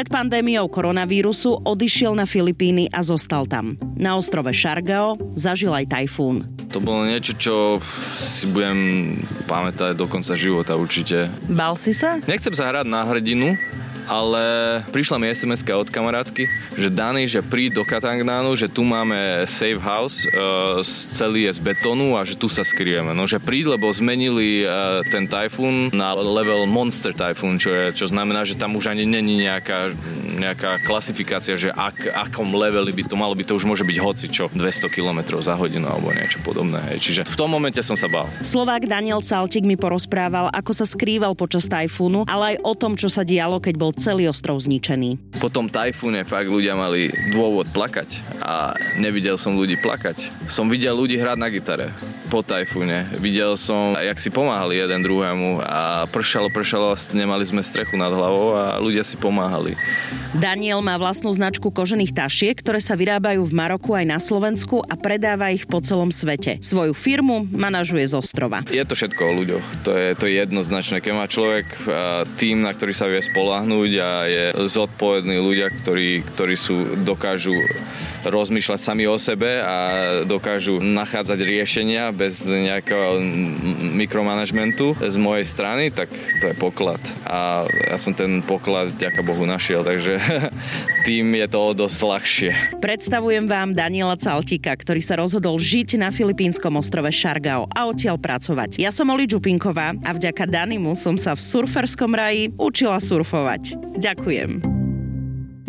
Pred pandémiou koronavírusu odišiel na Filipíny a zostal tam. Na ostrove Siargao zažil aj tajfún. To bolo niečo, čo si budem pamätať do konca života určite. Bal si sa? Nechcem sa hrať na hrdinu, ale prišla mi sms od kamarátky, že Dani, že príď do Katangnánu, že tu máme safe house, uh, celý je z betónu a že tu sa skryjeme. No, že príď, lebo zmenili uh, ten tajfún na level Monster Typhoon, čo, je, čo znamená, že tam už ani není nejaká, nejaká klasifikácia, že ak, akom leveli by to malo byť, to už môže byť hoci čo, 200 km za hodinu alebo niečo podobné. Hej. Čiže v tom momente som sa bál. Slovák Daniel Caltik mi porozprával, ako sa skrýval počas tajfúnu, ale aj o tom, čo sa dialo, keď bol celý ostrov zničený. Po tom tajfúne fakt ľudia mali dôvod plakať a nevidel som ľudí plakať. Som videl ľudí hrať na gitare po tajfúne. Videl som, jak si pomáhali jeden druhému a pršalo, pršalo, nemali sme strechu nad hlavou a ľudia si pomáhali. Daniel má vlastnú značku kožených tašiek, ktoré sa vyrábajú v Maroku aj na Slovensku a predáva ich po celom svete. Svoju firmu manažuje z ostrova. Je to všetko o ľuďoch. To je, to je jednoznačné. Keď má človek tým, na ktorý sa vie spolahnuť a je zodpovední ľudia, ktorí, ktorí sú, dokážu rozmýšľať sami o sebe a dokážu nachádzať riešenia bez nejakého mikromanagementu z mojej strany, tak to je poklad. A ja som ten poklad, ďaká Bohu, našiel, takže tým je to dosť ľahšie. Predstavujem vám Daniela Caltika, ktorý sa rozhodol žiť na filipínskom ostrove Šargao a odtiaľ pracovať. Ja som Oli Čupinková a vďaka Danimu som sa v surferskom raji učila surfovať. Ďakujem.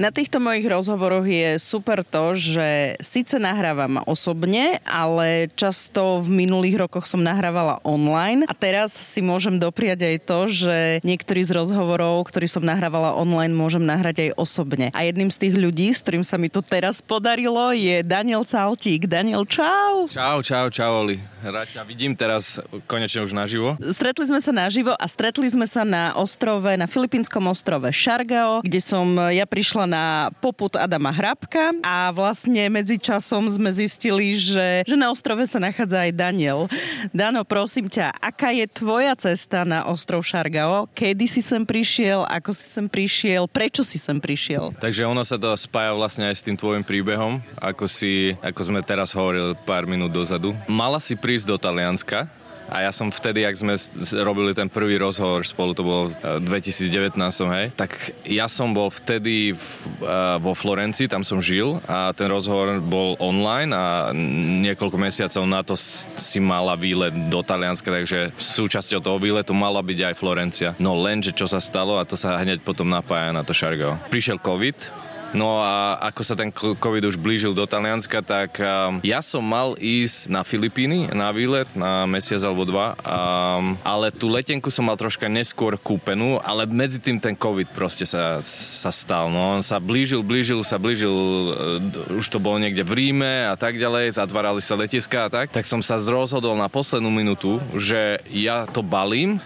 Na týchto mojich rozhovoroch je super to, že síce nahrávam osobne, ale často v minulých rokoch som nahrávala online a teraz si môžem dopriať aj to, že niektorý z rozhovorov, ktorý som nahrávala online, môžem nahrať aj osobne. A jedným z tých ľudí, s ktorým sa mi to teraz podarilo, je Daniel Caltík. Daniel, čau! Čau, čau, čau, Oli. Rád ťa vidím teraz konečne už naživo. Stretli sme sa naživo a stretli sme sa na ostrove, na filipínskom ostrove Šargao, kde som ja prišla na poput Adama Hrabka a vlastne medzi časom sme zistili, že, že na ostrove sa nachádza aj Daniel. Dano, prosím ťa, aká je tvoja cesta na ostrov Šargao? Kedy si sem prišiel? Ako si sem prišiel? Prečo si sem prišiel? Takže ono sa to spája vlastne aj s tým tvojim príbehom, ako si, ako sme teraz hovorili pár minút dozadu. Mala si prísť do Talianska, a ja som vtedy, ak sme robili ten prvý rozhovor spolu, to bolo v 2019, hej, tak ja som bol vtedy v, uh, vo Florencii, tam som žil a ten rozhovor bol online a niekoľko mesiacov na to si mala výlet do Talianska, takže súčasťou toho výletu mala byť aj Florencia. No lenže čo sa stalo a to sa hneď potom napája na to Šargo. Prišiel COVID, No a ako sa ten COVID už blížil do Talianska, tak um, ja som mal ísť na Filipíny na výlet na mesiac alebo dva, um, ale tú letenku som mal troška neskôr kúpenú, ale medzi tým ten COVID proste sa, sa stal. No on sa blížil, blížil, sa blížil, uh, už to bolo niekde v Ríme a tak ďalej, zatvárali sa letiska a tak, tak som sa rozhodol na poslednú minútu, že ja to balím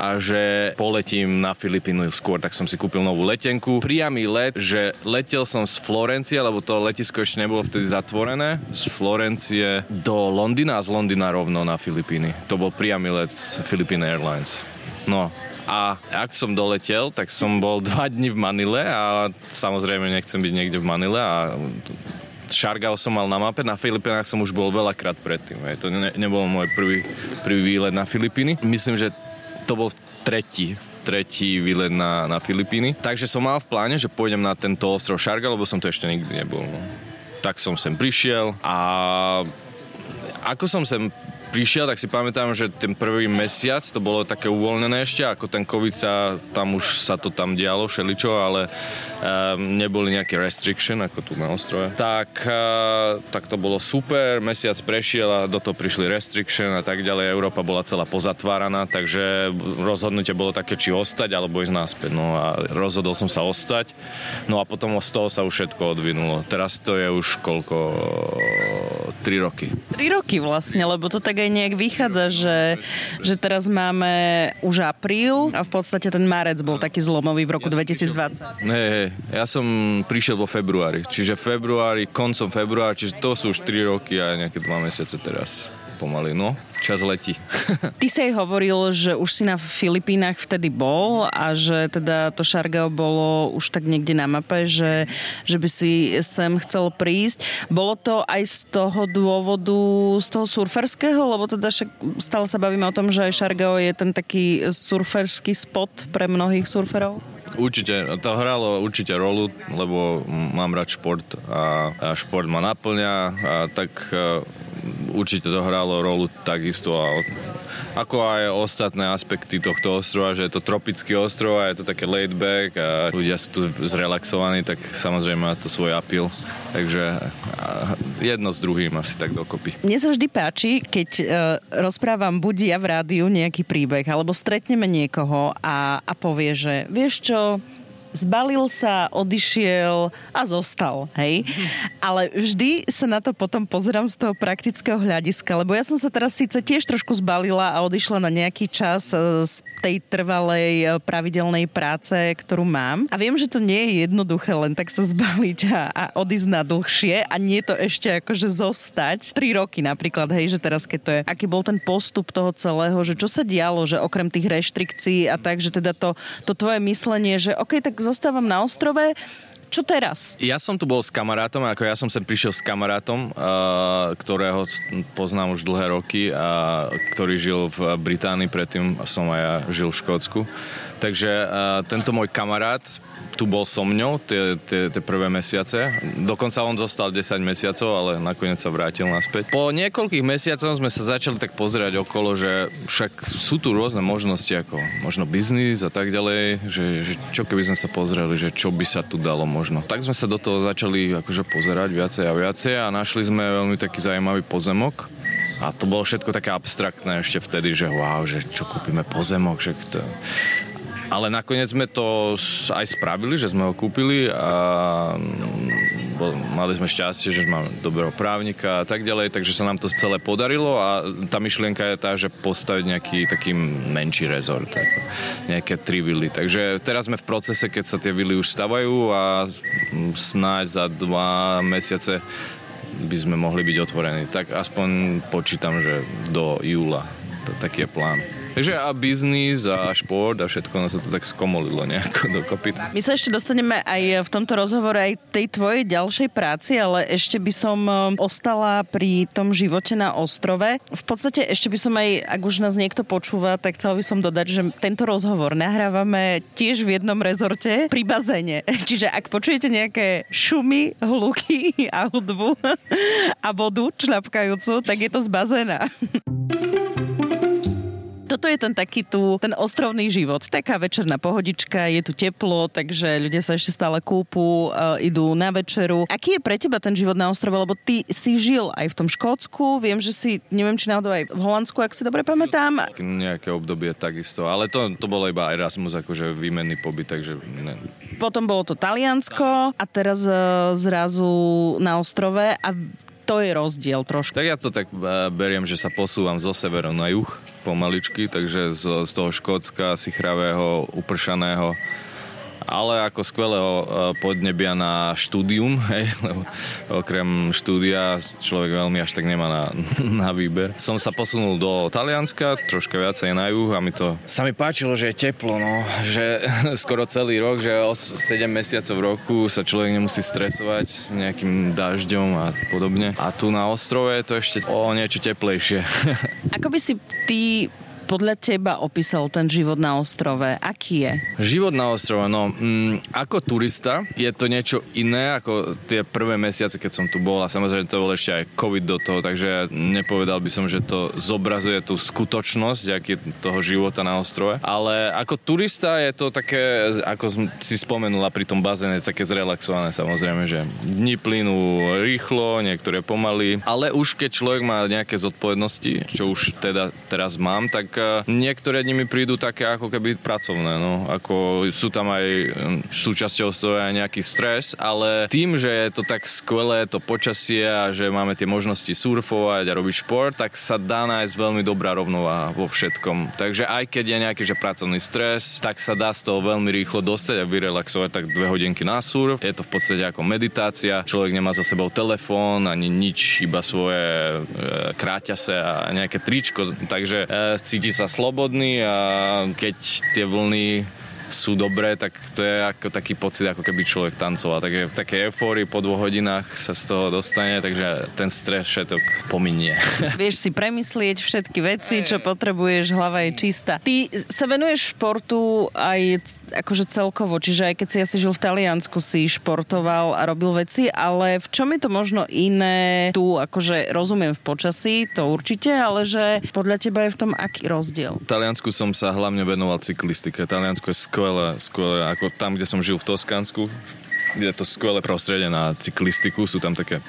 a že poletím na Filipínu skôr, tak som si kúpil novú letenku. Priamy let, že letel som z Florencie, lebo to letisko ešte nebolo vtedy zatvorené, z Florencie do Londýna a z Londýna rovno na Filipíny. To bol priamy let z Philippine Airlines. No, a ak som doletel, tak som bol dva dni v Manile a samozrejme nechcem byť niekde v Manile a Šargao som mal na mape, na Filipínach som už bol veľakrát predtým. To ne, nebol môj prvý, prvý výlet na Filipíny. Myslím, že to bol tretí tretí výlet na, na Filipíny. Takže som mal v pláne, že pôjdem na tento ostrov Šarga, lebo som to ešte nikdy nebol. No. Tak som sem prišiel a ako som sem prišiel, tak si pamätám, že ten prvý mesiac to bolo také uvoľnené ešte, ako ten COVID sa, tam už sa to tam dialo všeličo, ale um, neboli nejaké restriction, ako tu na ostrove. Tak, uh, tak to bolo super, mesiac prešiel a do toho prišli restriction a tak ďalej. Európa bola celá pozatváraná, takže rozhodnutie bolo také, či ostať alebo ísť naspäť. No a rozhodol som sa ostať, no a potom z toho sa už všetko odvinulo. Teraz to je už koľko 3 roky. 3 roky vlastne, lebo to tak nejak vychádza, že, že teraz máme už apríl a v podstate ten marec bol taký zlomový v roku ja 2020. Hej, hej, ja som prišiel vo februári, čiže februári, koncom februári, čiže to sú už 3 roky a nejaké 2 mesiace teraz. Pomaly. No, čas letí. Ty si aj hovoril, že už si na Filipínach vtedy bol a že teda to Šargao bolo už tak niekde na mape, že, že by si sem chcel prísť. Bolo to aj z toho dôvodu, z toho surferského, lebo teda však stále sa bavíme o tom, že aj Šargao je ten taký surferský spot pre mnohých surferov? Určite, to hralo určite rolu, lebo mám rád šport a, a šport ma naplňa a tak uh, určite to hralo rolu takisto a ako aj ostatné aspekty tohto ostrova, že je to tropický ostrov a je to také laid back a ľudia sú tu zrelaxovaní, tak samozrejme má to svoj apil. Takže jedno s druhým asi tak dokopy. Mne sa vždy páči, keď uh, rozprávam buď ja v rádiu nejaký príbeh, alebo stretneme niekoho a, a povie, že vieš čo, zbalil sa, odišiel a zostal, hej. Ale vždy sa na to potom pozerám z toho praktického hľadiska, lebo ja som sa teraz síce tiež trošku zbalila a odišla na nejaký čas e, z tej trvalej e, pravidelnej práce, ktorú mám. A viem, že to nie je jednoduché len tak sa zbaliť a, a odísť na dlhšie a nie to ešte akože zostať. Tri roky napríklad, hej, že teraz keď to je, aký bol ten postup toho celého, že čo sa dialo, že okrem tých reštrikcií a tak, že teda to, to tvoje myslenie, že OK, tak zostávam na ostrove, čo teraz? Ja som tu bol s kamarátom, ako ja som sem prišiel s kamarátom, uh, ktorého poznám už dlhé roky a ktorý žil v Británii, predtým som aj ja žil v Škótsku. Takže uh, tento môj kamarát tu bol so mňou tie, tie, tie prvé mesiace. Dokonca on zostal 10 mesiacov, ale nakoniec sa vrátil naspäť. Po niekoľkých mesiacoch sme sa začali tak pozerať okolo, že však sú tu rôzne možnosti, ako možno biznis a tak ďalej, že, že čo keby sme sa pozreli, že čo by sa tu dalo možno. Tak sme sa do toho začali akože pozerať viacej a viacej a našli sme veľmi taký zaujímavý pozemok, a to bolo všetko také abstraktné ešte vtedy, že wow, že čo kúpime pozemok, že to... Ale nakoniec sme to aj spravili, že sme ho kúpili a mm, mali sme šťastie, že máme dobrého právnika a tak ďalej, takže sa nám to celé podarilo a tá myšlienka je tá, že postaviť nejaký taký menší rezort, nejaké tri vily. Takže teraz sme v procese, keď sa tie vily už stavajú a snáď za dva mesiace by sme mohli byť otvorení. Tak aspoň počítam, že do júla. To taký je plán. Takže a biznis a šport a všetko no sa to tak skomolilo nejako dokopy. My sa ešte dostaneme aj v tomto rozhovore aj tej tvojej ďalšej práci, ale ešte by som e, ostala pri tom živote na ostrove. V podstate ešte by som aj, ak už nás niekto počúva, tak chcel by som dodať, že tento rozhovor nahrávame tiež v jednom rezorte pri bazéne. Čiže ak počujete nejaké šumy, hluky a hudbu a vodu čľapkajúcu, tak je to z bazéna toto je ten taký tu, ten ostrovný život. Taká večerná pohodička, je tu teplo, takže ľudia sa ešte stále kúpu, uh, idú na večeru. Aký je pre teba ten život na ostrove? Lebo ty si žil aj v tom Škótsku, viem, že si, neviem, či náhodou aj v Holandsku, ak si dobre pamätám. Nejaké obdobie takisto, ale to, to bolo iba Erasmus, akože výmenný pobyt, takže ne. Potom bolo to Taliansko a teraz uh, zrazu na ostrove a to je rozdiel trošku. Tak ja to tak e, beriem, že sa posúvam zo severu na juh pomaličky, takže z, z toho Škótska, sichravého, upršaného ale ako skvelého e, podnebia na štúdium, hej, lebo okrem štúdia človek veľmi až tak nemá na, na výber. Som sa posunul do Talianska, troška viacej na juh a mi to sa mi páčilo, že je teplo, no, že skoro celý rok, že o 7 mesiacov v roku sa človek nemusí stresovať nejakým dažďom a podobne. A tu na ostrove je to ešte o niečo teplejšie. Ako by si ty podľa teba opísal ten život na ostrove? Aký je? Život na ostrove, no mm, ako turista je to niečo iné ako tie prvé mesiace, keď som tu bol a samozrejme to bol ešte aj COVID do toho, takže nepovedal by som, že to zobrazuje tú skutočnosť, aký toho života na ostrove. Ale ako turista je to také, ako si spomenula pri tom bazéne, také zrelaxované samozrejme, že dni plynú rýchlo, niektoré pomaly, ale už keď človek má nejaké zodpovednosti, čo už teda teraz mám, tak niektoré dni mi prídu také ako keby pracovné, no. Ako sú tam aj súčasťou toho aj nejaký stres, ale tým, že je to tak skvelé, to počasie a že máme tie možnosti surfovať a robiť šport, tak sa dá nájsť veľmi dobrá rovnováha vo všetkom. Takže aj keď je nejaký že pracovný stres, tak sa dá z toho veľmi rýchlo dostať a vyrelaxovať tak dve hodinky na surf. Je to v podstate ako meditácia. Človek nemá so sebou telefón ani nič, iba svoje e, kráťase a nejaké tričko. Takže e, cíti sa slobodný a keď tie vlny sú dobré, tak to je ako taký pocit, ako keby človek tancoval. Takže v takej eufórii po dvoch hodinách sa z toho dostane, takže ten stres všetok pominie. Vieš si premyslieť všetky veci, čo potrebuješ, hlava je čistá. Ty sa venuješ športu aj akože celkovo, čiže aj keď si asi žil v Taliansku, si športoval a robil veci, ale v čom je to možno iné tu, akože rozumiem v počasí, to určite, ale že podľa teba je v tom aký rozdiel? V Taliansku som sa hlavne venoval cyklistike. Taliansko je skvelé, skvelé, ako tam, kde som žil v Toskánsku, je to skvelé prostredie na cyklistiku, sú tam také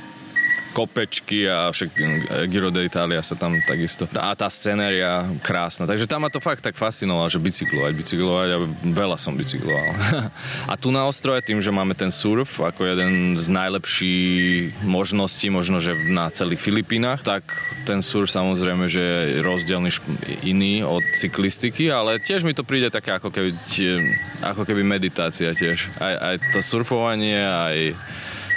kopečky a však eh, Giro d'Italia sa tam takisto. A tá scenéria krásna. Takže tam ma to fakt tak fascinovalo, že bicyklovať, bicyklovať a veľa som bicykloval. a tu na ostrove, tým, že máme ten surf ako jeden z najlepších možností, možno, že na celých Filipínach, tak ten surf samozrejme, že je rozdielný iný od cyklistiky, ale tiež mi to príde také ako keby, ako keby meditácia tiež. Aj, aj to surfovanie, aj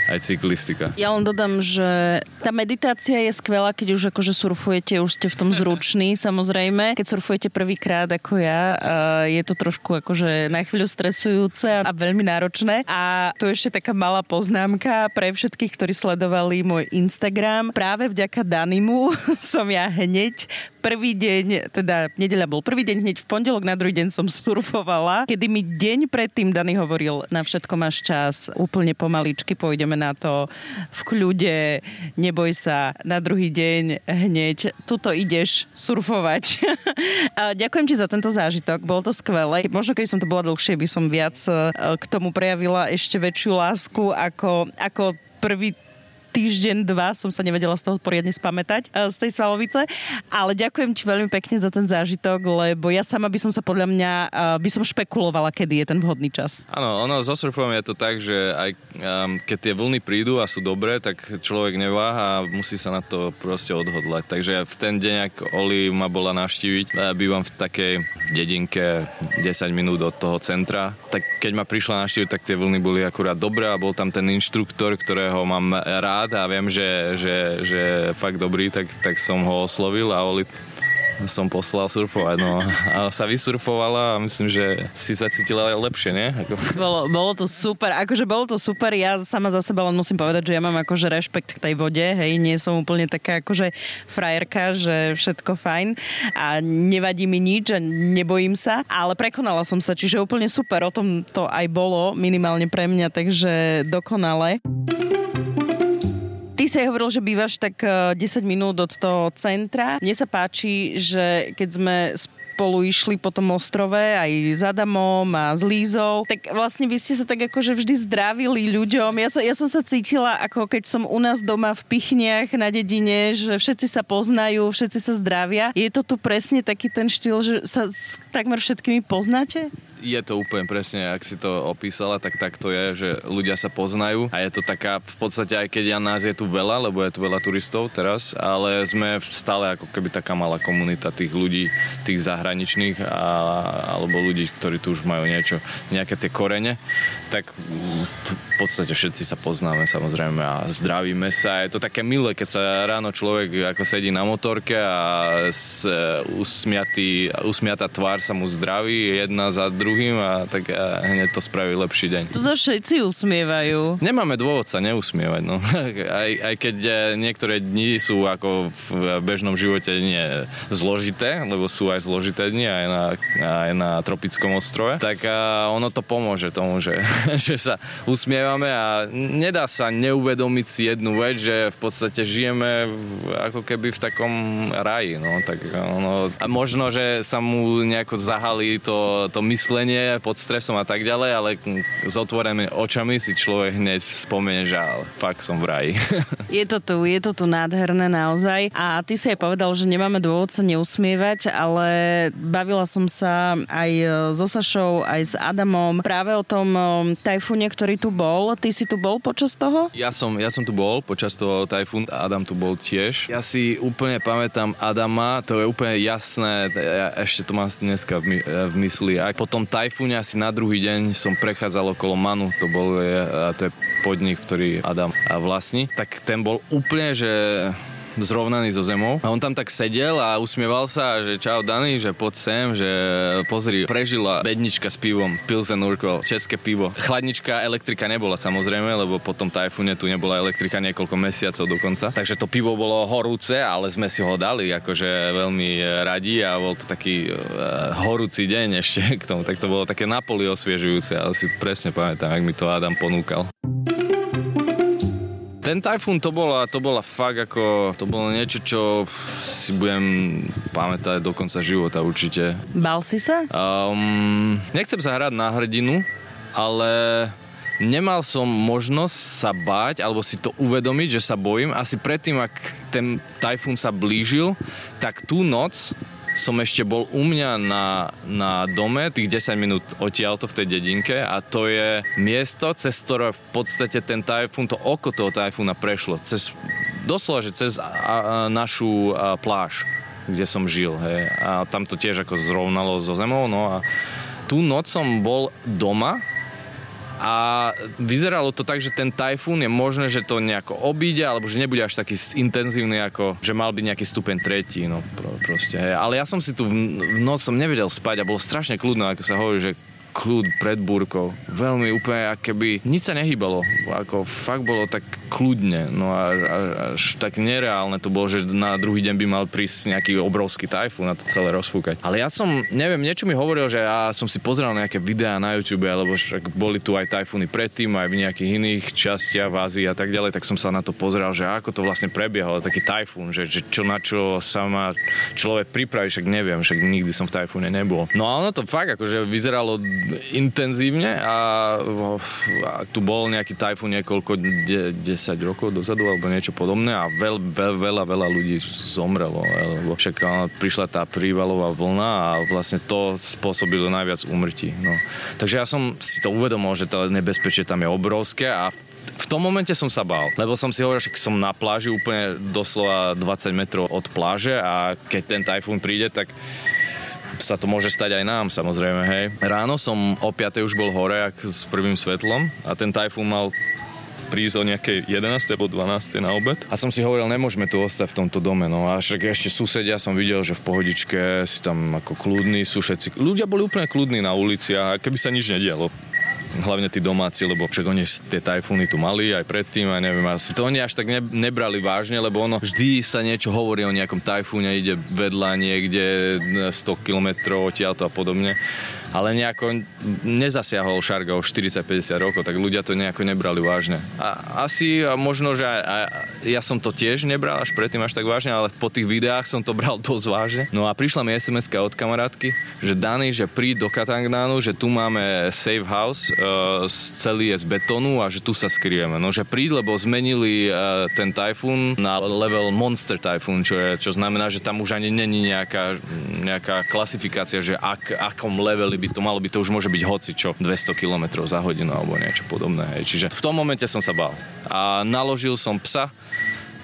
aj cyklistika. Ja len dodám, že tá meditácia je skvelá, keď už akože surfujete, už ste v tom zruční, samozrejme. Keď surfujete prvýkrát ako ja, je to trošku akože na chvíľu stresujúce a veľmi náročné. A to ešte taká malá poznámka pre všetkých, ktorí sledovali môj Instagram. Práve vďaka Danimu som ja hneď prvý deň, teda nedeľa bol prvý deň, hneď v pondelok na druhý deň som surfovala, kedy mi deň predtým Dani hovoril, na všetko máš čas, úplne pomaličky pôjdeme na to, v kľude, neboj sa, na druhý deň hneď, tuto ideš surfovať. Ďakujem ti za tento zážitok, bolo to skvelé. Možno keby som to bola dlhšie, by som viac e, k tomu prejavila ešte väčšiu lásku ako, ako prvý týždeň, dva som sa nevedela z toho poriadne spamätať, e, z tej svalovice. Ale ďakujem ti veľmi pekne za ten zážitok, lebo ja sama by som sa podľa mňa, e, by som špekulovala, kedy je ten vhodný čas. Áno, ono so surfom je to tak, že aj keď tie vlny prídu a sú dobré, tak človek neváha a musí sa na to proste odhodlať. Takže v ten deň, ak Oli ma bola navštíviť, bývam v takej dedinke 10 minút od toho centra, tak keď ma prišla navštíviť, tak tie vlny boli akurát dobré a bol tam ten inštruktor, ktorého mám rád rád a viem, že, že, že fakt dobrý, tak, tak som ho oslovil a Oli som poslal surfovať, no. A sa vysurfovala a myslím, že si sa cítila lepšie, nie? Ako... Bolo, bolo to super, akože bolo to super, ja sama za seba len musím povedať, že ja mám akože rešpekt k tej vode, hej, nie som úplne taká akože frajerka, že všetko fajn a nevadí mi nič a nebojím sa, ale prekonala som sa, čiže úplne super, o tom to aj bolo, minimálne pre mňa, takže dokonale. Ty si aj hovoril, že bývaš tak 10 eh, minút od toho centra. Mne sa páči, že keď sme spolu išli po tom ostrove aj s Adamom a s Lízou, tak vlastne vy ste sa tak akože vždy zdravili ľuďom. Ja som, ja som sa cítila ako keď som u nás doma v Pichniach na dedine, že všetci sa poznajú, všetci sa zdravia. Je to tu presne taký ten štýl, že sa s takmer všetkými poznáte? Je to úplne presne, ak si to opísala, tak tak to je, že ľudia sa poznajú a je to taká, v podstate aj keď ja nás je tu veľa, lebo je tu veľa turistov teraz, ale sme stále ako keby taká malá komunita tých ľudí, tých zahraničných a, alebo ľudí, ktorí tu už majú niečo, nejaké tie korene, tak v podstate všetci sa poznáme samozrejme a zdravíme sa. Je to také milé, keď sa ráno človek ako sedí na motorke a s, usmiatý, usmiatá tvár sa mu zdraví jedna za druhú druhým a tak a hneď to spraví lepší deň. Tu sa všetci usmievajú. Nemáme dôvod sa neusmievať, no. aj, aj keď e, niektoré dni sú ako v bežnom živote nie zložité, lebo sú aj zložité dni aj na, aj na tropickom ostrove, tak a ono to pomôže tomu, že, že sa usmievame a nedá sa neuvedomiť si jednu vec, že v podstate žijeme ako keby v takom raji, no, tak ono, a možno, že sa mu nejako zahalí to, to myslenie spomalenie pod stresom a tak ďalej, ale s otvorenými očami si človek hneď spomenie, že fakt som v raji. Je to tu, je to tu nádherné naozaj. A ty si aj povedal, že nemáme dôvod sa neusmievať, ale bavila som sa aj so Sašou, aj s Adamom práve o tom tajfúne, ktorý tu bol. Ty si tu bol počas toho? Ja som, ja som tu bol počas toho tajfún, Adam tu bol tiež. Ja si úplne pamätám Adama, to je úplne jasné, ja ešte to mám dneska v, v mysli. A po tom tajfúne asi na druhý deň som prechádzal okolo Manu, to bol, to je podnik, ktorý Adam vlastní, tak ten bol úplne, že zrovnaný so zemou. A on tam tak sedel a usmieval sa, že čau Dani, že poď sem, že pozri, prežila bednička s pivom, Pilsen Urquell, české pivo. Chladnička, elektrika nebola samozrejme, lebo po tom tajfúne tu nebola elektrika niekoľko mesiacov dokonca. Takže to pivo bolo horúce, ale sme si ho dali akože veľmi radi a bol to taký uh, horúci deň ešte k tomu. Tak to bolo také napoli osviežujúce, ale si presne pamätám, ak mi to Adam ponúkal. Ten tajfún to bola, to bola fakt ako, to bolo niečo, čo si budem pamätať do konca života určite. Bal si sa? Um, nechcem sa hrať na hrdinu, ale nemal som možnosť sa báť alebo si to uvedomiť, že sa bojím. Asi predtým, ak ten tajfún sa blížil, tak tú noc som ešte bol u mňa na, na dome, tých 10 minút odtiaľto v tej dedinke a to je miesto, cez ktoré v podstate ten tajfún, to oko toho tajfúna prešlo. Cez, doslova, že cez a, a, našu a, pláž, kde som žil. Hej. A tam to tiež ako zrovnalo so zemou. No a tú noc som bol doma a vyzeralo to tak, že ten tajfún je možné, že to nejako obíde, alebo že nebude až taký intenzívny, ako že mal byť nejaký stupeň tretí, no proste, hej. Ale ja som si tu v noc som nevedel spať a bolo strašne kľudno, ako sa hovorí, že kľud pred búrkou. Veľmi úplne, keby nič sa nehybalo. Ako fakt bolo tak kľudne. No a až, až tak nereálne to bolo, že na druhý deň by mal prísť nejaký obrovský tajfún na to celé rozfúkať. Ale ja som, neviem, niečo mi hovoril, že ja som si pozeral nejaké videá na YouTube, alebo však boli tu aj tajfúny predtým, aj v nejakých iných častiach v Ázii a tak ďalej, tak som sa na to pozeral, že ako to vlastne prebiehalo, taký tajfún, že, že čo na čo sa má človek pripraviť, však neviem, však nikdy som v tajfúne nebol. No a ono to fakt akože vyzeralo intenzívne a, a tu bol nejaký tajfún niekoľko, de, 10 rokov dozadu alebo niečo podobné a veľ, veľ, veľa, veľa ľudí zomrelo, lebo však prišla tá prívalová vlna a vlastne to spôsobilo najviac úmrtí. No. Takže ja som si to uvedomil, že to nebezpečie tam je obrovské a v tom momente som sa bál, lebo som si hovoril, že som na pláži úplne doslova 20 metrov od pláže a keď ten tajfún príde, tak sa to môže stať aj nám, samozrejme, hej. Ráno som o 5. už bol hore ak s prvým svetlom a ten tajfún mal prísť o nejakej 11. alebo 12. na obed. A som si hovoril, nemôžeme tu ostať v tomto dome. No a však ešte susedia som videl, že v pohodičke si tam ako kľudní sú všetci. Ľudia boli úplne kľudní na ulici a keby sa nič nedialo hlavne tí domáci, lebo však oni tie tajfúny tu mali aj predtým a neviem, asi to oni až tak ne, nebrali vážne, lebo ono vždy sa niečo hovorí o nejakom tajfúne, ide vedľa niekde 100 km odtiaľto a podobne ale nejako nezasiahol Šarga o 40-50 rokov, tak ľudia to nejako nebrali vážne. A asi a možno, že aj, aj, ja som to tiež nebral až predtým až tak vážne, ale po tých videách som to bral dosť vážne. No a prišla mi sms od kamarátky, že Dani, že príď do Katangnánu, že tu máme safe house, uh, celý je z betónu a že tu sa skryjeme. No že príď, lebo zmenili uh, ten tajfún na level Monster Typhoon, čo, je, čo znamená, že tam už ani není nejaká, nejaká klasifikácia, že ak, akom leveli by to malo by to už môže byť hoci čo 200 km za hodinu alebo niečo podobné. Hej. Čiže v tom momente som sa bál. A naložil som psa,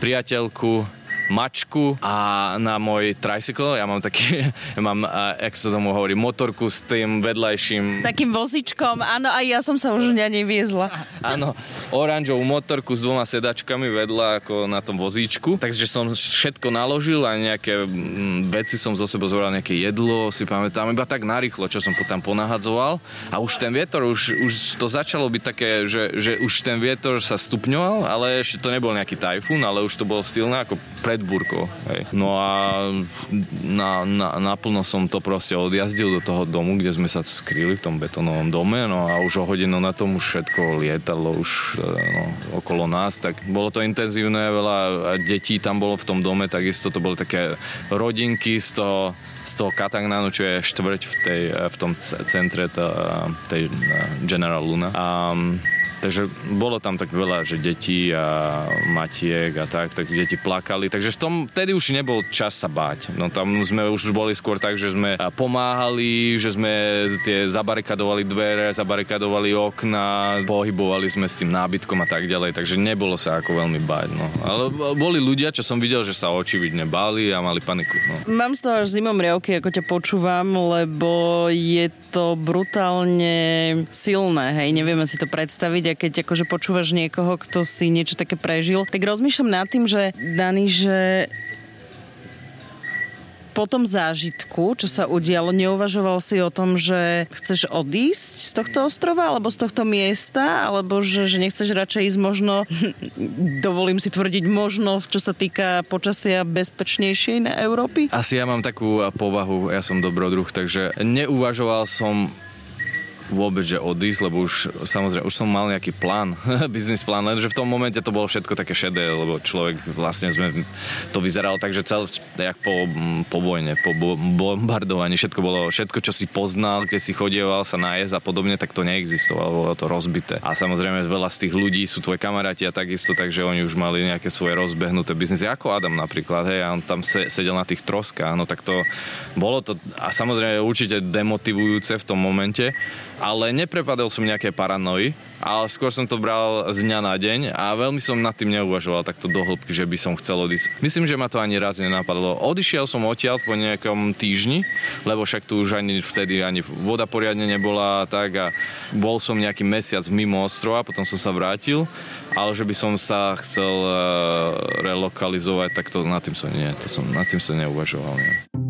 priateľku, mačku a na môj tricycle, ja mám taký, ja mám, jak sa tomu hovorí, motorku s tým vedľajším... S takým vozičkom, áno, aj ja som sa už ňa neviezla. Áno, oranžovú motorku s dvoma sedačkami vedľa ako na tom vozíčku, takže som všetko naložil a nejaké mm, veci som zo sebou zobral, nejaké jedlo, si pamätám, iba tak narýchlo, čo som tam ponahadzoval. A už ten vietor, už, už to začalo byť také, že, že už ten vietor sa stupňoval, ale ešte to nebol nejaký tajfún, ale už to bolo silné, ako pred búrkou. Hej. No a na, na, naplno som to proste odjazdil do toho domu, kde sme sa skryli v tom betonovom dome, no a už o hodinu na tom už všetko lietalo už no, okolo nás, tak bolo to intenzívne, veľa detí tam bolo v tom dome, takisto to boli také rodinky z toho z toho Katagnanu, čo je štvrť v, tej, v tom centre tej General Luna. A Takže bolo tam tak veľa, že deti a matiek a tak, tak deti plakali. Takže v tom, vtedy už nebol čas sa báť. No tam sme už boli skôr tak, že sme pomáhali, že sme tie zabarikadovali dvere, zabarikadovali okna, pohybovali sme s tým nábytkom a tak ďalej. Takže nebolo sa ako veľmi báť. No. Ale boli ľudia, čo som videl, že sa očividne báli a mali paniku. No. Mám z toho až zimom riavky, ako ťa počúvam, lebo je to brutálne silné, hej, nevieme si to predstaviť a keď akože počúvaš niekoho, kto si niečo také prežil, tak rozmýšľam nad tým, že Dani, že po tom zážitku, čo sa udialo, neuvažoval si o tom, že chceš odísť z tohto ostrova alebo z tohto miesta, alebo že, že nechceš radšej ísť možno, dovolím si tvrdiť možno, čo sa týka počasia bezpečnejšej na Európy? Asi ja mám takú povahu, ja som dobrodruh, takže neuvažoval som vôbec, že odísť, lebo už samozrejme, už som mal nejaký plán, biznis plán, lenže v tom momente to bolo všetko také šedé, lebo človek vlastne sme, to vyzeralo tak, že celé, jak po, po vojne, po bombardovaní, všetko bolo, všetko, čo si poznal, kde si chodieval sa nájsť a podobne, tak to neexistovalo, bolo to rozbité. A samozrejme veľa z tých ľudí sú tvoje kamaráti a takisto, takže oni už mali nejaké svoje rozbehnuté biznisy, ako Adam napríklad, hej, a on tam se, sedel na tých troskách, no tak to bolo to, a samozrejme určite demotivujúce v tom momente, ale neprepadol som nejaké paranoji, ale skôr som to bral z dňa na deň a veľmi som nad tým neuvažoval takto do hĺbky, že by som chcel odísť. Myslím, že ma to ani raz nenapadlo. Odišiel som odtiaľ po nejakom týždni, lebo však tu už ani vtedy ani voda poriadne nebola tak a bol som nejaký mesiac mimo ostrova, potom som sa vrátil, ale že by som sa chcel uh, relokalizovať, tak to nad tým som nie, to som, nad tým som neuvažoval. Nie.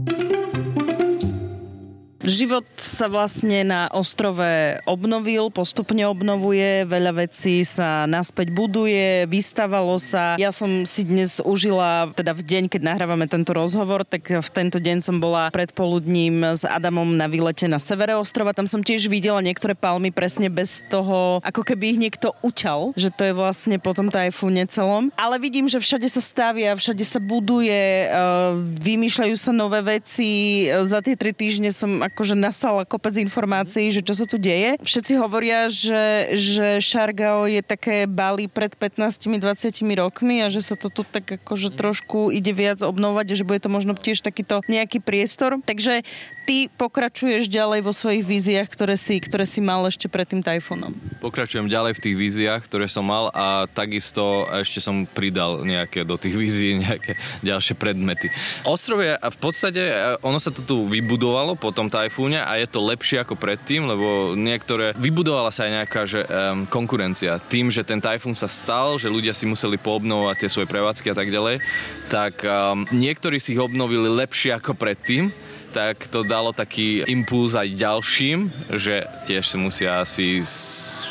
Život sa vlastne na ostrove obnovil, postupne obnovuje, veľa vecí sa naspäť buduje, vystavalo sa. Ja som si dnes užila, teda v deň, keď nahrávame tento rozhovor, tak v tento deň som bola predpoludním s Adamom na výlete na severe ostrova. Tam som tiež videla niektoré palmy presne bez toho, ako keby ich niekto uťal, že to je vlastne po tom tajfúne celom. Ale vidím, že všade sa stavia, všade sa buduje, e, vymýšľajú sa nové veci. Za tie tri týždne som akože nasala kopec informácií, že čo sa tu deje. Všetci hovoria, že, že Šargao je také Bali pred 15-20 rokmi a že sa to tu tak akože trošku ide viac obnovať a že bude to možno tiež takýto nejaký priestor. Takže ty pokračuješ ďalej vo svojich víziách, ktoré si, ktoré si mal ešte pred tým tajfónom. Pokračujem ďalej v tých víziách, ktoré som mal a takisto ešte som pridal nejaké do tých vízií nejaké ďalšie predmety. Ostrov je v podstate, ono sa to tu vybudovalo po tom tajfúne a je to lepšie ako predtým, lebo niektoré, vybudovala sa aj nejaká že, um, konkurencia. Tým, že ten tajfún sa stal, že ľudia si museli poobnovovať tie svoje prevádzky a tak ďalej, tak um, niektorí si ich obnovili lepšie ako predtým tak to dalo taký impuls aj ďalším, že tiež si musia asi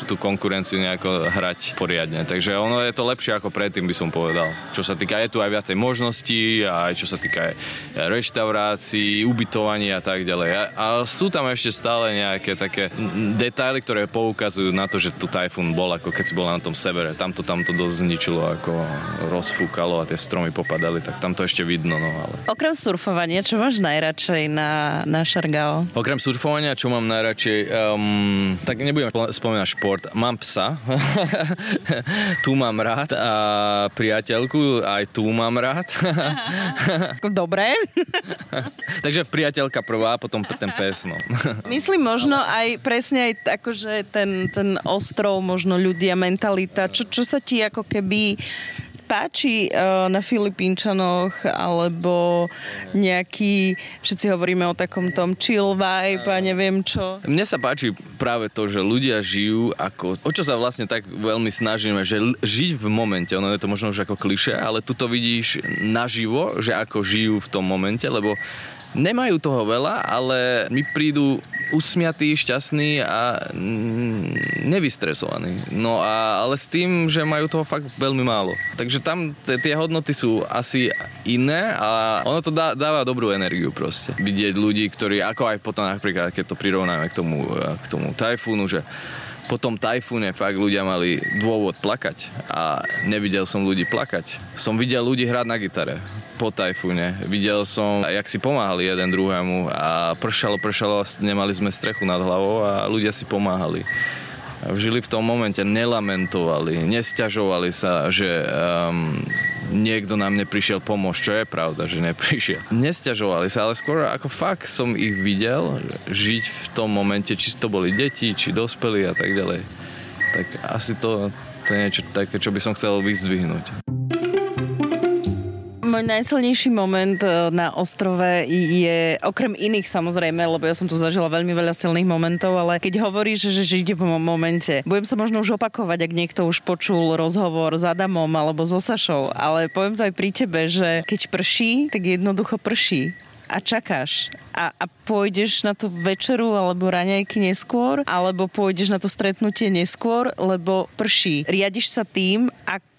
tú konkurenciu nejako hrať poriadne. Takže ono je to lepšie ako predtým, by som povedal. Čo sa týka, je tu aj viacej možností, aj čo sa týka aj reštaurácií, ubytovania a tak ďalej. A sú tam ešte stále nejaké také detaily, ktoré poukazujú na to, že tu tajfún bol, ako keď si bol na tom severe. Tamto tamto dosť zničilo, ako rozfúkalo a tie stromy popadali, tak tam to ešte vidno. No, ale... Okrem surfovania, čo máš najradšej na, na Šargao? Okrem surfovania, čo mám najradšej, um, tak nebudem spomínať šport. Mám psa, tu mám rád a priateľku, aj tu mám rád. Dobre. Takže v priateľka prvá, potom ten pes, no. Myslím možno aj presne aj akože ten, ten ostrov, možno ľudia, mentalita, čo, čo sa ti ako keby páči uh, na Filipínčanoch, alebo nejaký, všetci hovoríme o takom tom chill vibe a neviem čo. Mne sa páči práve to, že ľudia žijú ako, o čo sa vlastne tak veľmi snažíme, že žiť v momente, ono je to možno už ako kliše, ale tu to vidíš naživo, že ako žijú v tom momente, lebo nemajú toho veľa, ale mi prídu usmiatý, šťastný a nevystresovaný. No a, ale s tým, že majú toho fakt veľmi málo. Takže tam tie hodnoty sú asi iné a ono to dá, dáva dobrú energiu proste. Vidieť ľudí, ktorí, ako aj potom napríklad, keď to prirovnáme k tomu, k tomu tajfúnu, že po tom tajfúne fakt ľudia mali dôvod plakať a nevidel som ľudí plakať. Som videl ľudí hrať na gitare po tajfúne. Videl som, jak si pomáhali jeden druhému a pršalo, pršalo, nemali sme strechu nad hlavou a ľudia si pomáhali žili v tom momente, nelamentovali, nesťažovali sa, že um, niekto nám neprišiel pomôcť, čo je pravda, že neprišiel. Nesťažovali sa, ale skôr ako fakt som ich videl žiť v tom momente, či to boli deti, či dospelí a tak ďalej. Tak asi to, to je niečo také, čo by som chcel vyzdvihnúť môj najsilnejší moment e, na ostrove je, okrem iných samozrejme, lebo ja som tu zažila veľmi veľa silných momentov, ale keď hovoríš, že žije v momente, budem sa možno už opakovať, ak niekto už počul rozhovor s Adamom alebo so Sašou, ale poviem to aj pri tebe, že keď prší, tak jednoducho prší a čakáš a, a pôjdeš na tú večeru alebo raňajky neskôr, alebo pôjdeš na to stretnutie neskôr, lebo prší. Riadiš sa tým,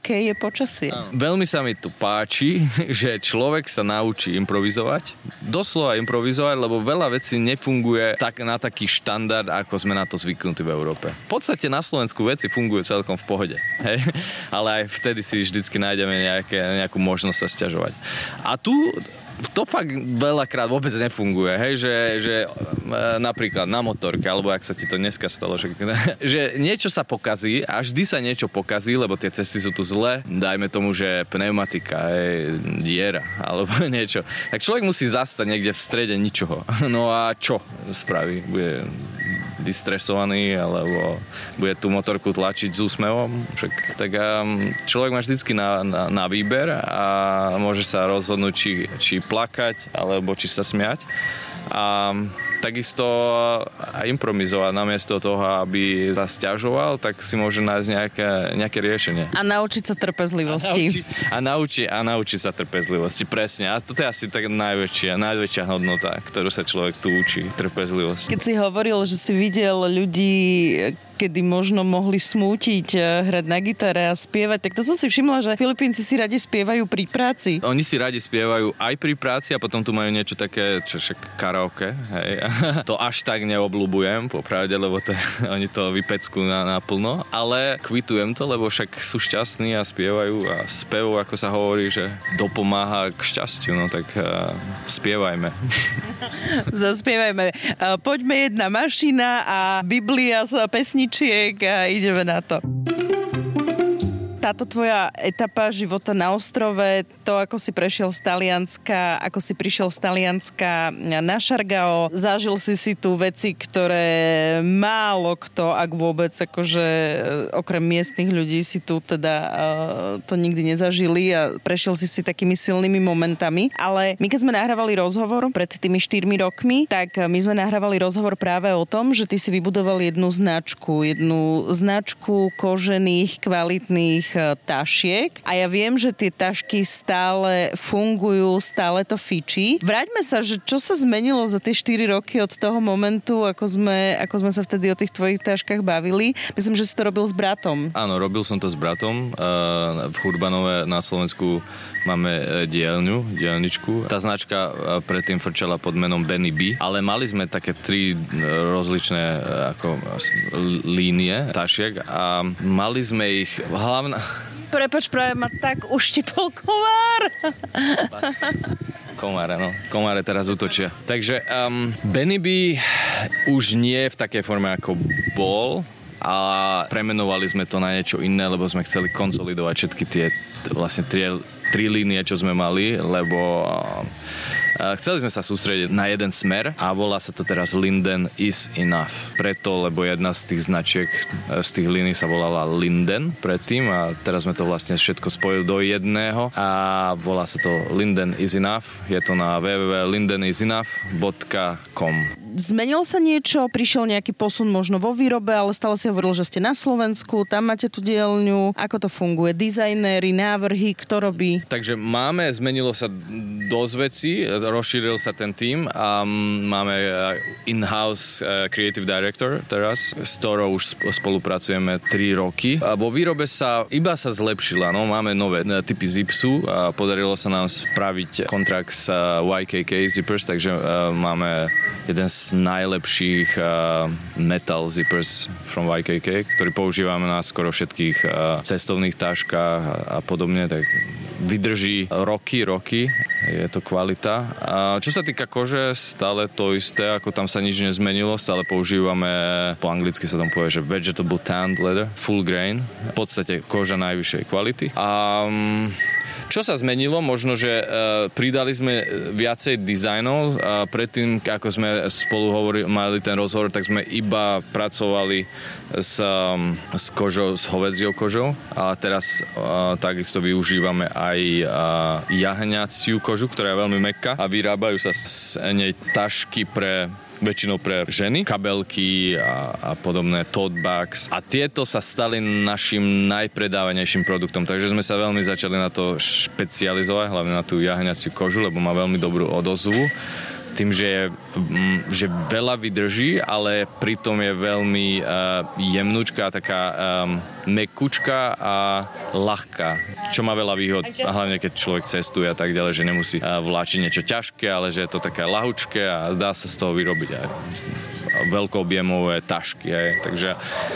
aké je počasie. Veľmi sa mi tu páči, že človek sa naučí improvizovať. Doslova improvizovať, lebo veľa vecí nefunguje tak na taký štandard, ako sme na to zvyknutí v Európe. V podstate na Slovensku veci fungujú celkom v pohode. Hej? Ale aj vtedy si vždycky nájdeme nejaké, nejakú možnosť sa stiažovať. A tu to fakt veľakrát vôbec nefunguje, hej, že, že e, napríklad na motorke, alebo ak sa ti to dneska stalo, že, že niečo sa pokazí a vždy sa niečo pokazí, lebo tie cesty sú tu zlé, dajme tomu, že pneumatika, je diera, alebo niečo. Tak človek musí zastať niekde v strede ničoho. No a čo spraví? Bude vystresovaný alebo bude tú motorku tlačiť s úsmevom. Však, tak um, človek má vždycky na, na, na výber a môže sa rozhodnúť, či, či plakať alebo či sa smiať. A takisto aj improvizovať namiesto toho, aby sa stiažoval, tak si môže nájsť nejaké, nejaké riešenie. A naučiť sa trpezlivosti. A naučiť, a naučiť sa trpezlivosti, presne. A toto je asi tak najväčšia, najväčšia hodnota, ktorú sa človek tu učí, trpezlivosť. Keď si hovoril, že si videl ľudí, kedy možno mohli smútiť, eh, hrať na gitare a spievať, tak to som si všimla, že Filipínci si radi spievajú pri práci. Oni si radi spievajú aj pri práci a potom tu majú niečo také, čo však karaoke, hej. to až tak neobľúbujem, popravde, lebo to, oni to vypeckú na, naplno, ale kvitujem to, lebo však sú šťastní a spievajú a spev, ako sa hovorí, že dopomáha k šťastiu, no tak uh, spievajme. Zaspievajme. Uh, poďme jedna mašina a Biblia sa pesnička pesničiek a ideme na to táto tvoja etapa života na ostrove, to ako si prešiel z Talianska, ako si prišiel z Talianska na Šargao, zažil si si tu veci, ktoré málo kto, ak vôbec, akože e, okrem miestnych ľudí si tu teda uh, to nikdy nezažili a prešiel si si takými silnými momentami. Ale my keď sme nahrávali rozhovor pred tými 4 rokmi, tak my sme nahrávali rozhovor práve o tom, že ty si vybudoval jednu značku, jednu značku kožených, kvalitných E, tašiek a ja viem, že tie tašky stále fungujú, stále to fičí. Vráťme sa, že čo sa zmenilo za tie 4 roky od toho momentu, ako sme, ako sme sa vtedy o tých tvojich taškách bavili. Myslím, že si to robil s bratom. Áno, robil som to s bratom. E, v Hurbanove na Slovensku máme e, dielňu, dielničku. Tá značka predtým frčala pod menom Benny B, ale mali sme také tri rozličné ako línie tašiek a mali sme ich, hlavná, Prepač, práve ma tak uštipol komár. Komáre, no. Komáre teraz útočia. Takže um, Benny B už nie v takej forme, ako bol, a premenovali sme to na niečo iné, lebo sme chceli konsolidovať všetky tie vlastne tri, tri línie, čo sme mali, lebo Chceli sme sa sústrediť na jeden smer a volá sa to teraz Linden is enough. Preto, lebo jedna z tých značiek, z tých línií sa volala Linden predtým a teraz sme to vlastne všetko spojili do jedného a volá sa to Linden is enough. Je to na www.lindenisenough.com zmenilo sa niečo? Prišiel nejaký posun možno vo výrobe, ale stále si hovoril, že ste na Slovensku, tam máte tú dielňu. Ako to funguje? Dizajnéry, návrhy, kto robí? Takže máme, zmenilo sa dosť veci, rozšíril sa ten tým a máme in-house creative director teraz, s ktorou už spolupracujeme 3 roky. A vo výrobe sa iba sa zlepšila, no máme nové typy zipsu a podarilo sa nám spraviť kontrakt s YKK Zippers, takže máme jeden z najlepších metal zippers from YKK, ktorý používame na skoro všetkých cestovných táškach a podobne, tak vydrží roky, roky, je to kvalita. A čo sa týka kože, stále to isté, ako tam sa nič nezmenilo, stále používame, po anglicky sa tam povie, že vegetable tanned leather, full grain, v podstate koža najvyššej kvality. A čo sa zmenilo? Možno, že uh, pridali sme viacej dizajnov. Predtým, ako sme spolu hovorili, mali ten rozhovor, tak sme iba pracovali s, s kožou, s hovedziou kožou. A teraz uh, takisto využívame aj jahňaciu kožu, ktorá je veľmi mekká a vyrábajú sa z nej tašky pre väčšinou pre ženy, kabelky a, a podobné tote bags. A tieto sa stali našim najpredávanejším produktom, takže sme sa veľmi začali na to špecializovať, hlavne na tú jahňaciu kožu, lebo má veľmi dobrú odozvu tým, že, je, mm, že veľa vydrží, ale pritom je veľmi uh, jemnúčka, taká um, mekučka a ľahká, čo má veľa výhod, a hlavne keď človek cestuje a tak ďalej, že nemusí uh, vláčiť niečo ťažké, ale že je to také lahučké a dá sa z toho vyrobiť aj veľkoobjemové tašky. Aj. Takže,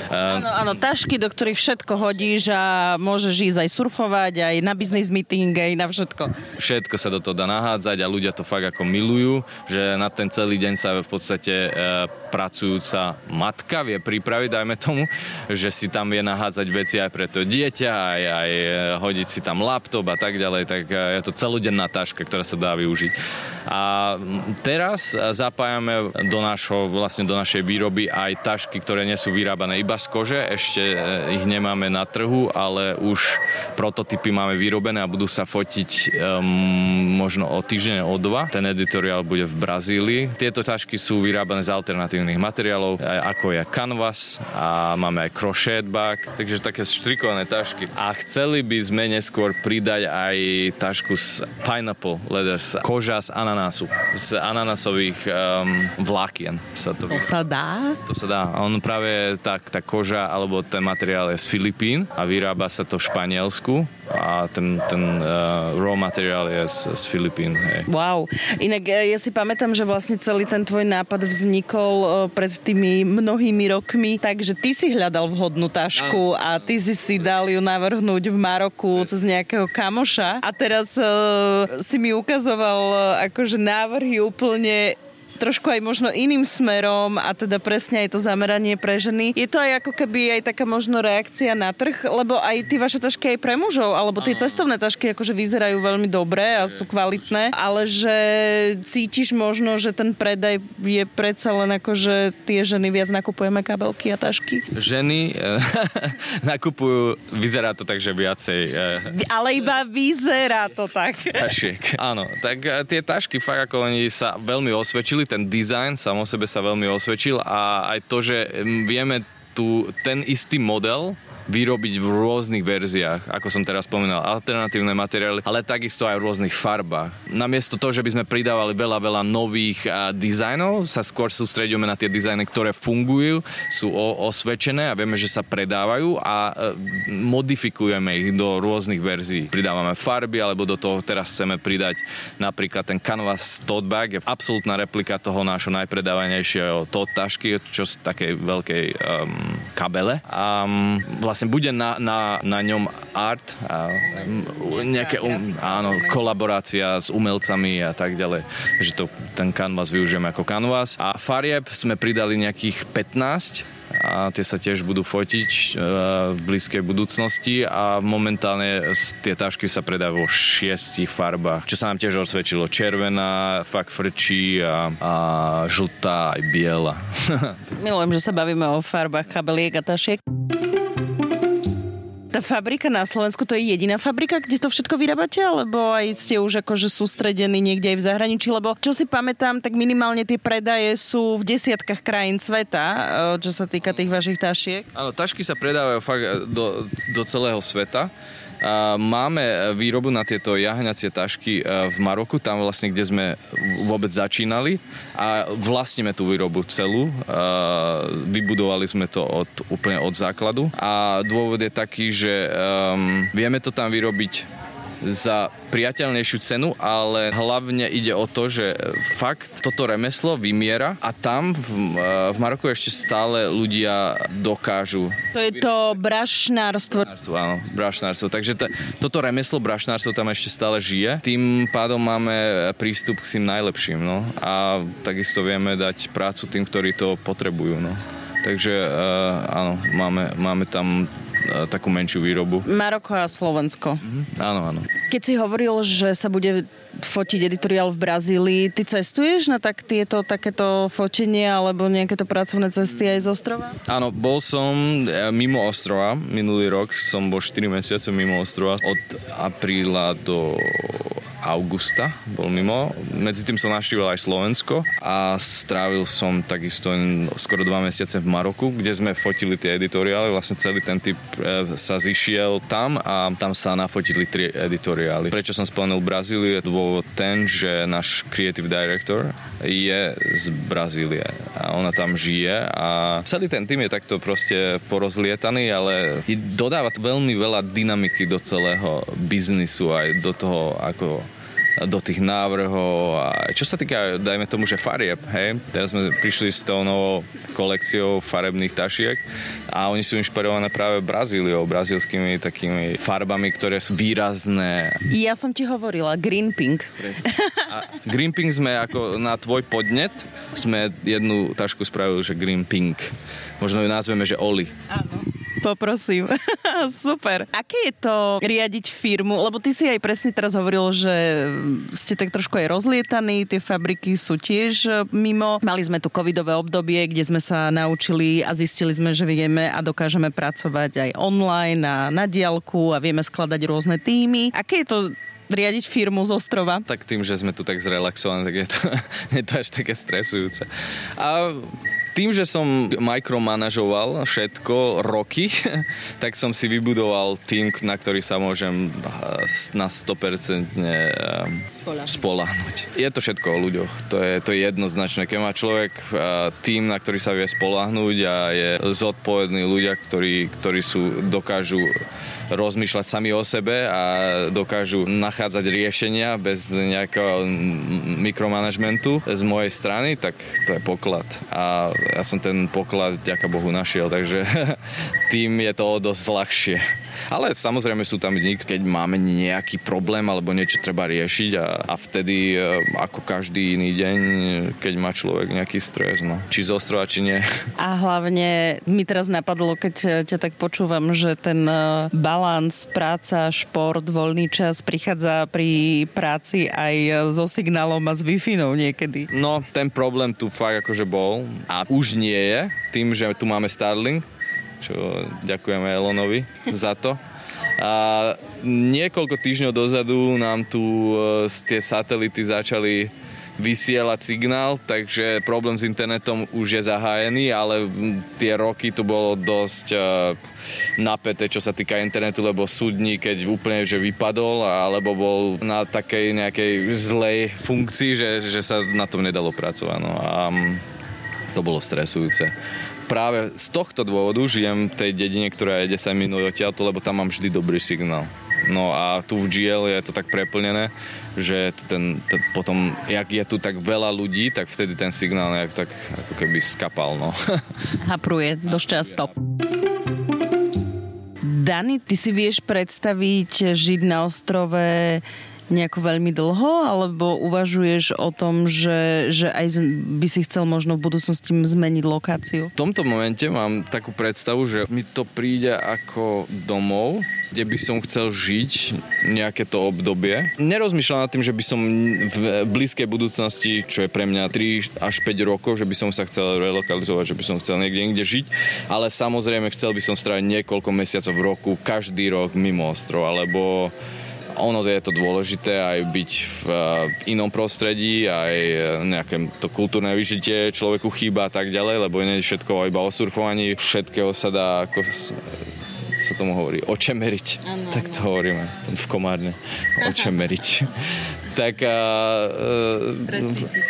uh... áno, áno, tašky, do ktorých všetko hodíš a môžeš ísť aj surfovať, aj na business meeting, aj na všetko. Všetko sa do toho dá nahádzať a ľudia to fakt ako milujú, že na ten celý deň sa v podstate uh, pracujúca matka vie pripraviť, dajme tomu, že si tam vie nahádzať veci aj pre to dieťa, aj, aj e, hodiť si tam laptop a tak ďalej, tak je to celodenná taška, ktorá sa dá využiť. A teraz zapájame do nášho vlastne do našej výroby aj tašky, ktoré nie sú vyrábané iba z kože, ešte e, ich nemáme na trhu, ale už prototypy máme vyrobené a budú sa fotiť um, možno o týždeň, o dva. Ten editoriál bude v Brazílii. Tieto tašky sú vyrábané z alternatívnych materiálov, ako je canvas a máme aj crochet bag, takže také štrikované tašky. A chceli by sme neskôr pridať aj tašku z pineapple leather, koža z ananásu, z ananásových um, vlákien sa to to sa dá? To sa dá. On práve tá, tá koža alebo ten materiál je z Filipín a vyrába sa to v Španielsku a ten, ten uh, raw materiál je z, z Filipín. Hej. Wow. Inak e, ja si pamätám, že vlastne celý ten tvoj nápad vznikol uh, pred tými mnohými rokmi, takže ty si hľadal vhodnú tašku a ty si si dal ju navrhnúť v Maroku cez nejakého kamoša a teraz uh, si mi ukazoval akože návrhy úplne trošku aj možno iným smerom a teda presne aj to zameranie pre ženy. Je to aj ako keby aj taká možno reakcia na trh, lebo aj tie vaše tašky aj pre mužov, alebo tie cestovné tašky akože vyzerajú veľmi dobre a sú kvalitné, ale že cítiš možno, že ten predaj je predsa len ako, že tie ženy viac nakupujeme kabelky a tašky? Ženy eh, nakupujú, vyzerá to tak, že viacej. Eh, ale iba vyzerá to tak. Tašiek, áno. Tak eh, tie tašky fakt ako oni sa veľmi osvedčili, ten dizajn sám o sebe sa veľmi osvedčil a aj to, že vieme tu ten istý model vyrobiť v rôznych verziách, ako som teraz spomínal, alternatívne materiály, ale takisto aj v rôznych farbách. Namiesto toho, že by sme pridávali veľa, veľa nových dizajnov, sa skôr sústredíme na tie dizajny, ktoré fungujú, sú osvedčené a vieme, že sa predávajú a e, modifikujeme ich do rôznych verzií. Pridávame farby, alebo do toho teraz chceme pridať napríklad ten Canvas tote bag, je absolútna replika toho nášho najpredávanejšieho tote tašky, čo z takej veľkej um, kabele. A um, vlastne bude na, na, na ňom art a nejaké um, áno, kolaborácia s umelcami a tak ďalej. Takže to, ten canvas využijeme ako canvas. A farieb sme pridali nejakých 15 a tie sa tiež budú fotiť e, v blízkej budúcnosti a momentálne tie tašky sa predajú vo šiestich farbách, čo sa nám tiež osvedčilo. Červená, fakt frčí a, a žltá aj biela. Milujem, že sa bavíme o farbách kabeliek a tašiek. Tá fabrika na Slovensku, to je jediná fabrika, kde to všetko vyrábate, alebo aj ste už akože sústredení niekde aj v zahraničí? Lebo čo si pamätám, tak minimálne tie predaje sú v desiatkách krajín sveta, e, čo sa týka tých vašich tašiek. Áno, tašky sa predávajú fakt do, do celého sveta. Máme výrobu na tieto jahňacie tašky e, v Maroku, tam vlastne, kde sme vôbec začínali a vlastníme tú výrobu celú. Vybudovali sme to od, úplne od základu a dôvod je taký, že vieme to tam vyrobiť za priateľnejšiu cenu, ale hlavne ide o to, že fakt toto remeslo vymiera a tam v, v Maroku ešte stále ľudia dokážu. To je to brašnárstvo. Áno, brašnárstvo. Takže t- toto remeslo brašnárstvo tam ešte stále žije. Tým pádom máme prístup k tým najlepším. No. A takisto vieme dať prácu tým, ktorí to potrebujú. No. Takže uh, áno, máme, máme tam takú menšiu výrobu. Maroko a Slovensko. Mm-hmm. Áno, áno. Keď si hovoril, že sa bude fotiť editoriál v Brazílii, ty cestuješ na tak tieto takéto fotenie alebo nejaké to pracovné cesty aj z ostrova? Áno, bol som e, mimo ostrova. Minulý rok som bol 4 mesiace mimo ostrova. Od apríla do augusta bol mimo. Medzi tým som navštívil aj Slovensko a strávil som takisto skoro dva mesiace v Maroku, kde sme fotili tie editoriály. Vlastne celý ten typ e, sa zišiel tam a tam sa nafotili tri editoriály. Prečo som spomenul Brazíliu je dôvod ten, že náš creative director je z Brazílie a ona tam žije a celý ten tým je takto proste porozlietaný, ale dodáva veľmi veľa dynamiky do celého biznisu aj do toho, ako do tých návrhov a čo sa týka, dajme tomu, že farieb, hej, teraz sme prišli s tou novou kolekciou farebných tašiek a oni sú inšpirované práve Brazíliou, brazílskymi takými farbami, ktoré sú výrazné. Ja som ti hovorila, green pink. A green pink sme ako na tvoj podnet, sme jednu tašku spravili, že green pink. Možno ju nazveme, že Oli. Áno poprosím. Super. Aké je to riadiť firmu? Lebo ty si aj presne teraz hovoril, že ste tak trošku aj rozlietaní, tie fabriky sú tiež e, mimo. Mali sme tu covidové obdobie, kde sme sa naučili a zistili sme, že vieme a dokážeme pracovať aj online a na diálku a vieme skladať rôzne týmy. Aké je to riadiť firmu z ostrova? Tak tým, že sme tu tak zrelaxovaní, tak je to, je to až také stresujúce. A tým, že som mikromanažoval všetko roky, tak som si vybudoval tým, na ktorý sa môžem eh, na 100% eh, spolahnuť. Je to všetko o ľuďoch. To je, to je jednoznačné. Keď má človek eh, tým, na ktorý sa vie spolahnuť a je zodpovední ľudia, ktorí, ktorí sú, dokážu rozmýšľať sami o sebe a dokážu nachádzať riešenia bez nejakého mikromanagementu z mojej strany, tak to je poklad. A ja som ten poklad, ďaká Bohu, našiel, takže tým je to dosť ľahšie. Ale samozrejme sú tam dní, keď máme nejaký problém alebo niečo treba riešiť a, a vtedy e, ako každý iný deň, keď má človek nejaký stres, no. či z ostrova, či nie. A hlavne mi teraz napadlo, keď ťa tak počúvam, že ten e, balans, práca, šport, voľný čas prichádza pri práci aj so signálom a s wi niekedy. No, ten problém tu fakt akože bol a už nie je tým, že tu máme Starlink, čo ďakujeme Elonovi za to. A niekoľko týždňov dozadu nám tu e, tie satelity začali vysielať signál, takže problém s internetom už je zahájený, ale tie roky tu bolo dosť e, napäté, čo sa týka internetu, lebo súdni, keď úplne že vypadol, alebo bol na takej nejakej zlej funkcii, že, že sa na tom nedalo pracovať. No. A to bolo stresujúce práve z tohto dôvodu žijem v tej dedine, ktorá je 10 minút odtiaľto, lebo tam mám vždy dobrý signál. No a tu v GL je to tak preplnené, že ten, ten, potom, jak je tu tak veľa ľudí, tak vtedy ten signál nejak tak ako keby skapal. No. Hapruje dosť často. Dani, ty si vieš predstaviť žiť na ostrove nejako veľmi dlho, alebo uvažuješ o tom, že, že aj by si chcel možno v budúcnosti zmeniť lokáciu? V tomto momente mám takú predstavu, že mi to príde ako domov, kde by som chcel žiť nejaké to obdobie. Nerozmýšľam nad tým, že by som v blízkej budúcnosti, čo je pre mňa 3 až 5 rokov, že by som sa chcel relokalizovať, že by som chcel niekde inde žiť, ale samozrejme chcel by som stráviť niekoľko mesiacov v roku, každý rok mimo ostrov, alebo ono je to dôležité aj byť v, v inom prostredí, aj nejaké to kultúrne vyžitie človeku chýba a tak ďalej, lebo nie je všetko iba o surfovaní, všetkého sa dá ako sa tomu hovorí, očemeriť. Ano, tak to ano. hovoríme v Komárne. Očemeriť. tak a, e,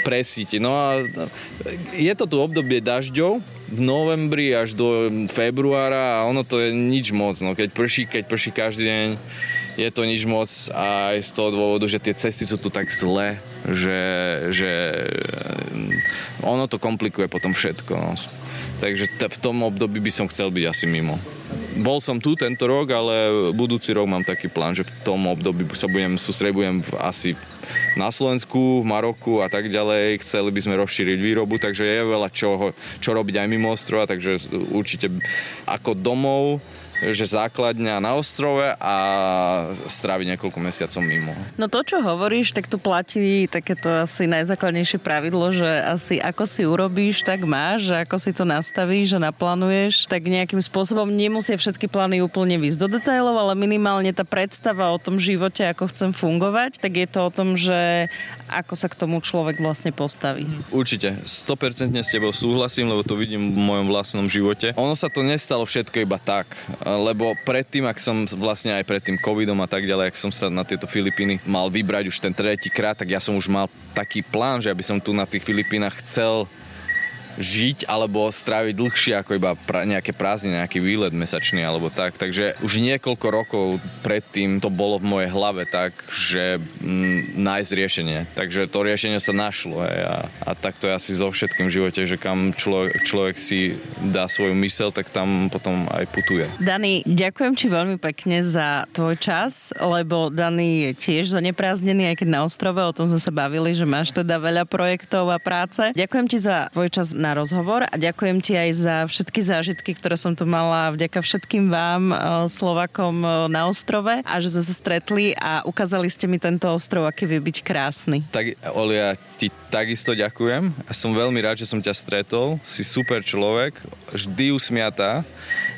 presíti. No a je to tu obdobie dažďov, v novembri až do februára a ono to je nič moc. No, keď prší, keď prší každý deň, je to nič moc aj z toho dôvodu, že tie cesty sú tu tak zlé, že, že ono to komplikuje potom všetko. No. Takže t- v tom období by som chcel byť asi mimo. Bol som tu tento rok, ale budúci rok mám taký plán, že v tom období sa budem sústrebujem asi na Slovensku, v Maroku a tak ďalej. Chceli by sme rozšíriť výrobu, takže je veľa čo, čo robiť aj mimo ostrova, takže určite ako domov že základňa na ostrove a stráviť niekoľko mesiacov mimo. No to, čo hovoríš, tak tu platí takéto asi najzákladnejšie pravidlo, že asi ako si urobíš, tak máš, že ako si to nastavíš a naplánuješ, tak nejakým spôsobom nemusia všetky plány úplne výsť do detailov, ale minimálne tá predstava o tom živote, ako chcem fungovať, tak je to o tom, že ako sa k tomu človek vlastne postaví. Určite, 100% s tebou súhlasím, lebo to vidím v mojom vlastnom živote. Ono sa to nestalo všetko iba tak lebo predtým, ak som vlastne aj pred tým covidom a tak ďalej, ak som sa na tieto Filipíny mal vybrať už ten tretí krát, tak ja som už mal taký plán, že aby som tu na tých Filipínach chcel žiť alebo stráviť dlhšie ako iba pra, nejaké prázdniny, nejaký výlet mesačný alebo tak. Takže už niekoľko rokov predtým to bolo v mojej hlave tak, že mm, nájsť riešenie. Takže to riešenie sa našlo hej, a, a tak to je asi so všetkým v živote, že kam človek, človek si dá svoju mysel, tak tam potom aj putuje. Dani, ďakujem ti veľmi pekne za tvoj čas, lebo Dani je tiež zaneprázdnený, aj keď na ostrove, o tom sme sa bavili, že máš teda veľa projektov a práce. Ďakujem ti za tvoj čas na rozhovor a ďakujem ti aj za všetky zážitky, ktoré som tu mala vďaka všetkým vám, e, Slovakom e, na ostrove a že sme sa stretli a ukázali ste mi tento ostrov, aký vie byť krásny. Tak Olia, ti takisto ďakujem a som veľmi rád, že som ťa stretol. Si super človek, vždy usmiatá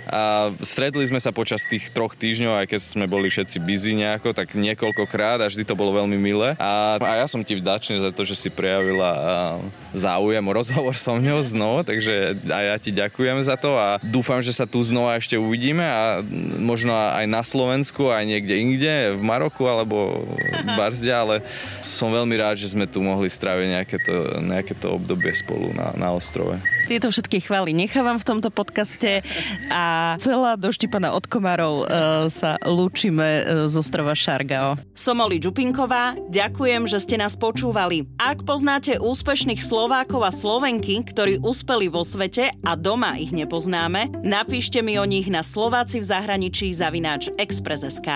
a stretli sme sa počas tých troch týždňov, aj keď sme boli všetci busy nejako, tak niekoľkokrát a vždy to bolo veľmi milé. A, a ja som ti vďačný za to, že si prejavila záujem o rozhovor so mňou znovu, takže aj ja ti ďakujem za to a dúfam, že sa tu znova ešte uvidíme a možno aj na Slovensku, aj niekde inde, v Maroku alebo v Barzde, ale som veľmi rád, že sme tu mohli stráviť nejaké to, nejaké to obdobie spolu na, na ostrove. Tieto všetky chvály nechávam v tomto podcaste a celá doštipaná od komárov e, sa lúčime e, z ostrova Šargao. Som Oli Čupinková, ďakujem, že ste nás počúvali. Ak poznáte úspešných Slovákov a Slovenky, ktorí uspeli vo svete a doma ich nepoznáme, napíšte mi o nich na Slováci v zahraničí zavináč Express.sk.